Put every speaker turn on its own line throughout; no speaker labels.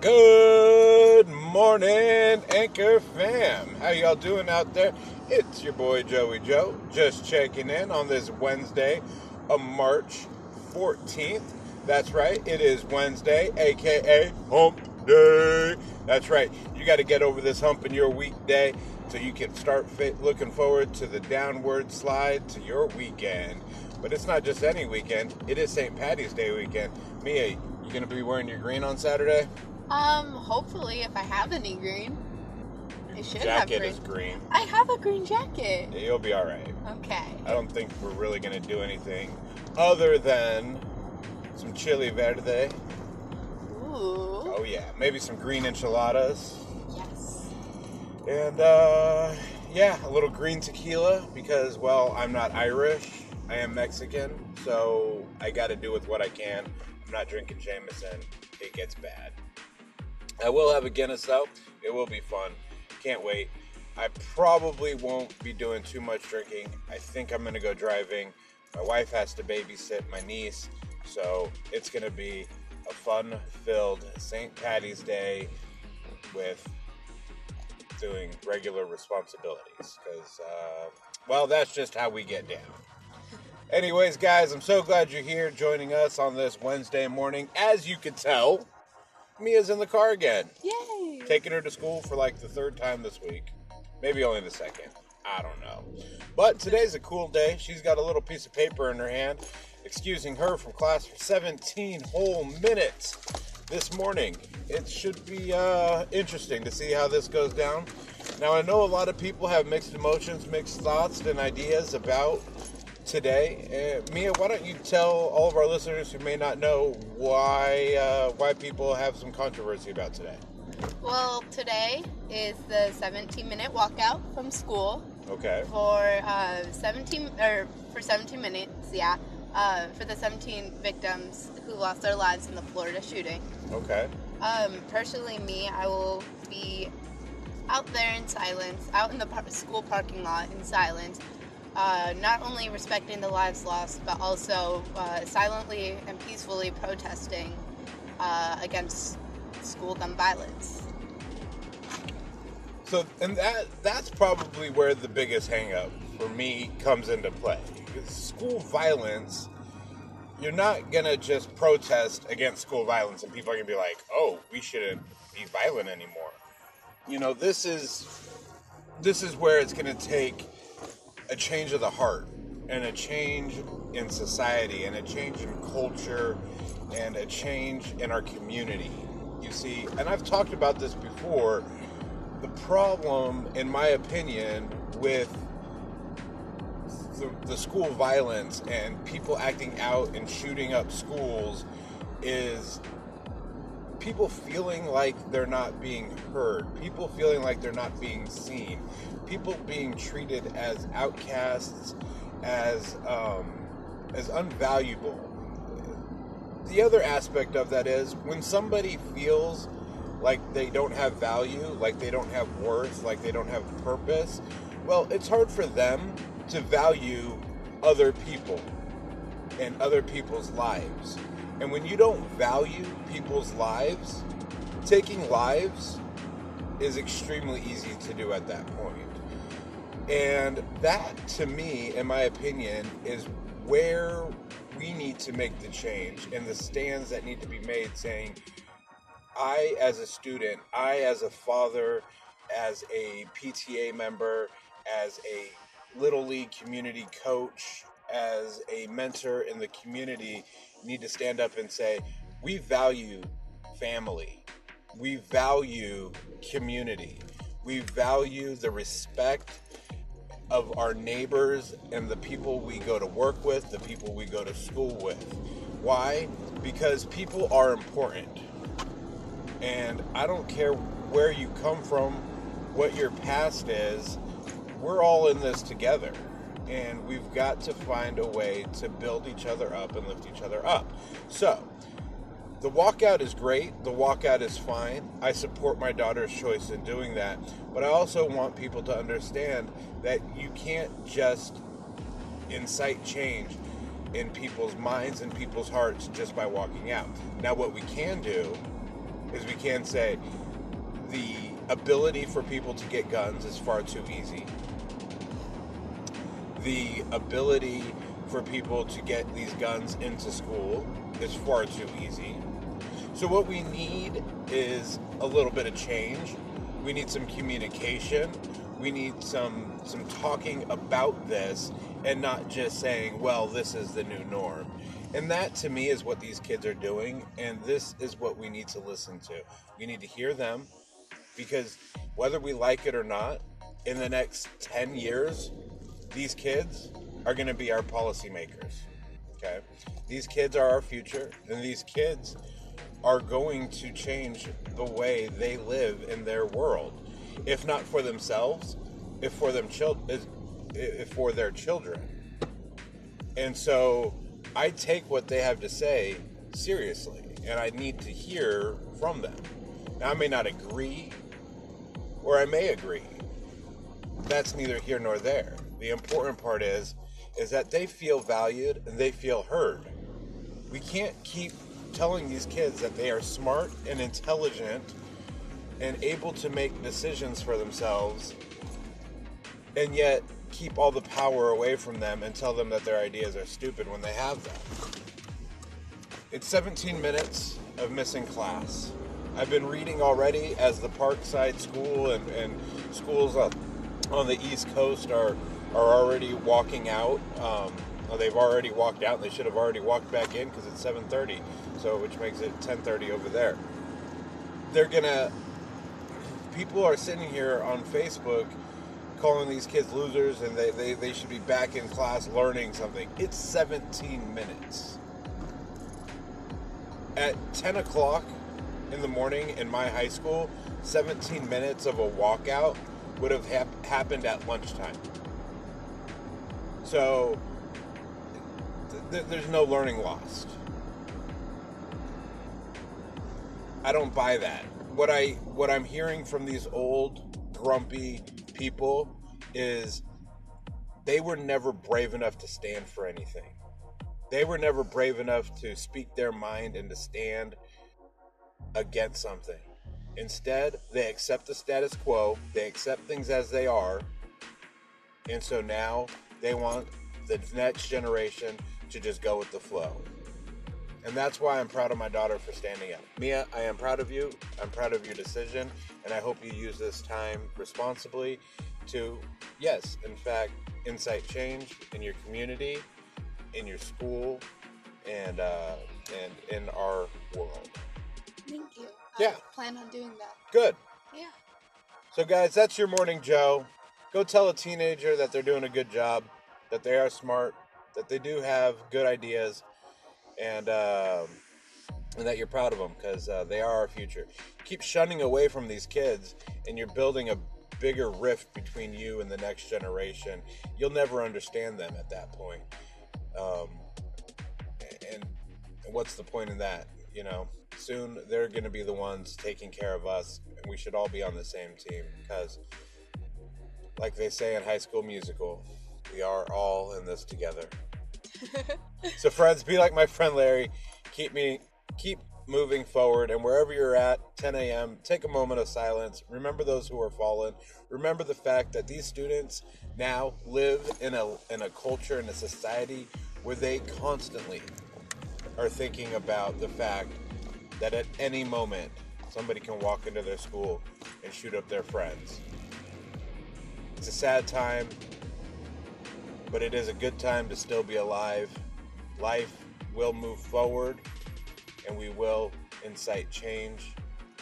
Good morning, Anchor fam. How y'all doing out there? It's your boy Joey Joe, just checking in on this Wednesday of March 14th. That's right, it is Wednesday, aka Hump Day. That's right, you got to get over this hump in your weekday so you can start fit, looking forward to the downward slide to your weekend. But it's not just any weekend, it is St. Patty's Day weekend. Mia, you gonna be wearing your green on Saturday?
Um, hopefully, if I have any green. I should
Jacket
have green.
is green.
I have a green jacket.
You'll be all right.
Okay.
I don't think we're really gonna do anything other than some chili verde.
Ooh.
Oh yeah, maybe some green enchiladas.
Yes.
And uh, yeah, a little green tequila because, well, I'm not Irish. I am Mexican, so I got to do with what I can. I'm not drinking Jameson. It gets bad. I will have a Guinness though. It will be fun. Can't wait. I probably won't be doing too much drinking. I think I'm gonna go driving. My wife has to babysit my niece, so it's gonna be a fun-filled St. Patty's Day with doing regular responsibilities because, uh, well, that's just how we get down. Anyways, guys, I'm so glad you're here joining us on this Wednesday morning. As you can tell, Mia's in the car again,
Yay.
taking her to school for like the third time this week. Maybe only the second. I don't know. But today's a cool day. She's got a little piece of paper in her hand, excusing her from class for 17 whole minutes this morning. It should be uh, interesting to see how this goes down. Now, I know a lot of people have mixed emotions, mixed thoughts, and ideas about today. Uh, Mia, why don't you tell all of our listeners who may not know why uh, why people have some controversy about today?
Well, today is the 17 minute walkout from school
Okay.
for uh, 17 or for 17 minutes. Yeah. Uh, for the 17 victims who lost their lives in the Florida shooting.
Okay.
Um, personally, me, I will be out there in silence, out in the par- school parking lot in silence, uh, not only respecting the lives lost, but also uh, silently and peacefully protesting uh, against school gun violence.
So, and that that's probably where the biggest hangup for me comes into play. Because school violence, you're not gonna just protest against school violence and people are gonna be like, "Oh, we shouldn't be violent anymore." You know, this is this is where it's gonna take a change of the heart and a change in society and a change in culture and a change in our community. You see, and I've talked about this before. The problem, in my opinion, with the, the school violence and people acting out and shooting up schools is people feeling like they're not being heard, people feeling like they're not being seen, people being treated as outcasts, as um, as unvaluable. The other aspect of that is when somebody feels like they don't have value, like they don't have worth, like they don't have purpose, well, it's hard for them to value other people and other people's lives. And when you don't value people's lives, taking lives is extremely easy to do at that point. And that, to me, in my opinion, is where we need to make the change and the stands that need to be made saying, I, as a student, I, as a father, as a PTA member, as a Little League community coach, as a mentor in the community, need to stand up and say, we value family. We value community. We value the respect of our neighbors and the people we go to work with, the people we go to school with. Why? Because people are important. And I don't care where you come from, what your past is, we're all in this together. And we've got to find a way to build each other up and lift each other up. So, the walkout is great. The walkout is fine. I support my daughter's choice in doing that. But I also want people to understand that you can't just incite change in people's minds and people's hearts just by walking out. Now, what we can do is we can say the ability for people to get guns is far too easy. The ability for people to get these guns into school is far too easy. So, what we need is a little bit of change. We need some communication. We need some some talking about this and not just saying, "Well, this is the new norm." And that to me is what these kids are doing and this is what we need to listen to. We need to hear them because whether we like it or not, in the next 10 years, these kids are going to be our policymakers. Okay? These kids are our future, and these kids are going to change the way they live in their world. If not for themselves, if for them if for their children. And so I take what they have to say seriously, and I need to hear from them. Now, I may not agree, or I may agree. That's neither here nor there. The important part is is that they feel valued and they feel heard. We can't keep telling these kids that they are smart and intelligent and able to make decisions for themselves and yet keep all the power away from them and tell them that their ideas are stupid when they have them. It's 17 minutes of missing class. I've been reading already as the Parkside School and, and schools on, on the East Coast are are already walking out. Um, they've already walked out. They should have already walked back in because it's 7:30, so which makes it 10:30 over there. They're gonna. People are sitting here on Facebook calling these kids losers and they, they, they should be back in class learning something. It's 17 minutes. At 10 o'clock in the morning in my high school, 17 minutes of a walkout would have hap- happened at lunchtime. So th- there's no learning lost. I don't buy that. What I what I'm hearing from these old grumpy people is they were never brave enough to stand for anything. They were never brave enough to speak their mind and to stand against something. Instead, they accept the status quo, they accept things as they are, and so now they want the next generation to just go with the flow. And that's why I'm proud of my daughter for standing up. Mia, I am proud of you. I'm proud of your decision. And I hope you use this time responsibly to, yes, in fact, incite change in your community, in your school, and uh, and in our world.
Thank you.
Yeah.
I plan on doing that.
Good.
Yeah.
So, guys, that's your morning Joe. Go tell a teenager that they're doing a good job, that they are smart, that they do have good ideas, and um, and that you're proud of them because uh, they are our future. Keep shunning away from these kids, and you're building a bigger rift between you and the next generation. You'll never understand them at that point. Um, and, and what's the point in that? You know, soon they're going to be the ones taking care of us, and we should all be on the same team because, like they say in High School Musical, we are all in this together. so, friends, be like my friend Larry. Keep me, keep moving forward, and wherever you're at, 10 a.m., take a moment of silence. Remember those who are fallen. Remember the fact that these students now live in a in a culture in a society where they constantly are thinking about the fact that at any moment somebody can walk into their school and shoot up their friends. It's a sad time, but it is a good time to still be alive. Life will move forward, and we will incite change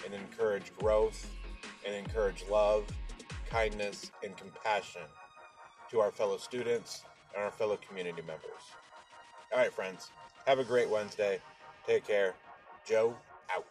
and encourage growth and encourage love, kindness, and compassion to our fellow students and our fellow community members. All right, friends, have a great Wednesday. Take care. Joe out.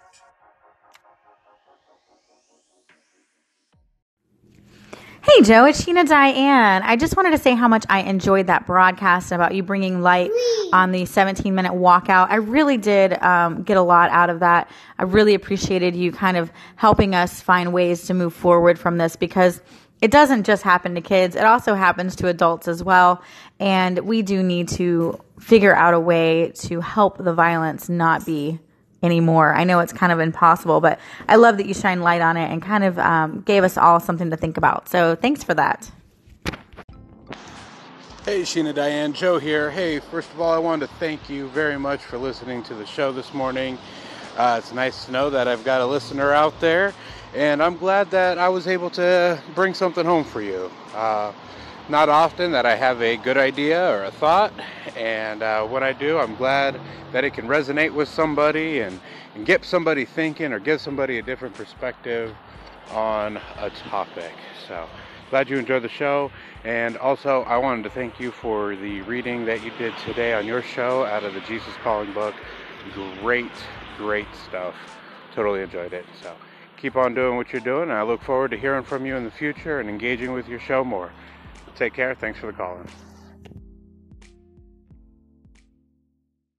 Hey, Joe, it's Sheena Diane. I just wanted to say how much I enjoyed that broadcast about you bringing light on the 17 minute walkout. I really did um, get a lot out of that. I really appreciated you kind of helping us find ways to move forward from this because it doesn't just happen to kids, it also happens to adults as well. And we do need to figure out a way to help the violence not be anymore. I know it's kind of impossible, but I love that you shine light on it and kind of um, gave us all something to think about. So thanks for that.
Hey, Sheena Diane, Joe here. Hey, first of all, I wanted to thank you very much for listening to the show this morning. Uh, it's nice to know that I've got a listener out there, and I'm glad that I was able to bring something home for you. Uh, not often that I have a good idea or a thought, and uh, when I do, I'm glad that it can resonate with somebody and, and get somebody thinking or give somebody a different perspective on a topic. So, glad you enjoyed the show. And also, I wanted to thank you for the reading that you did today on your show out of the Jesus Calling book. Great, great stuff. Totally enjoyed it. So, keep on doing what you're doing. I look forward to hearing from you in the future and engaging with your show more. Take care. Thanks for the call.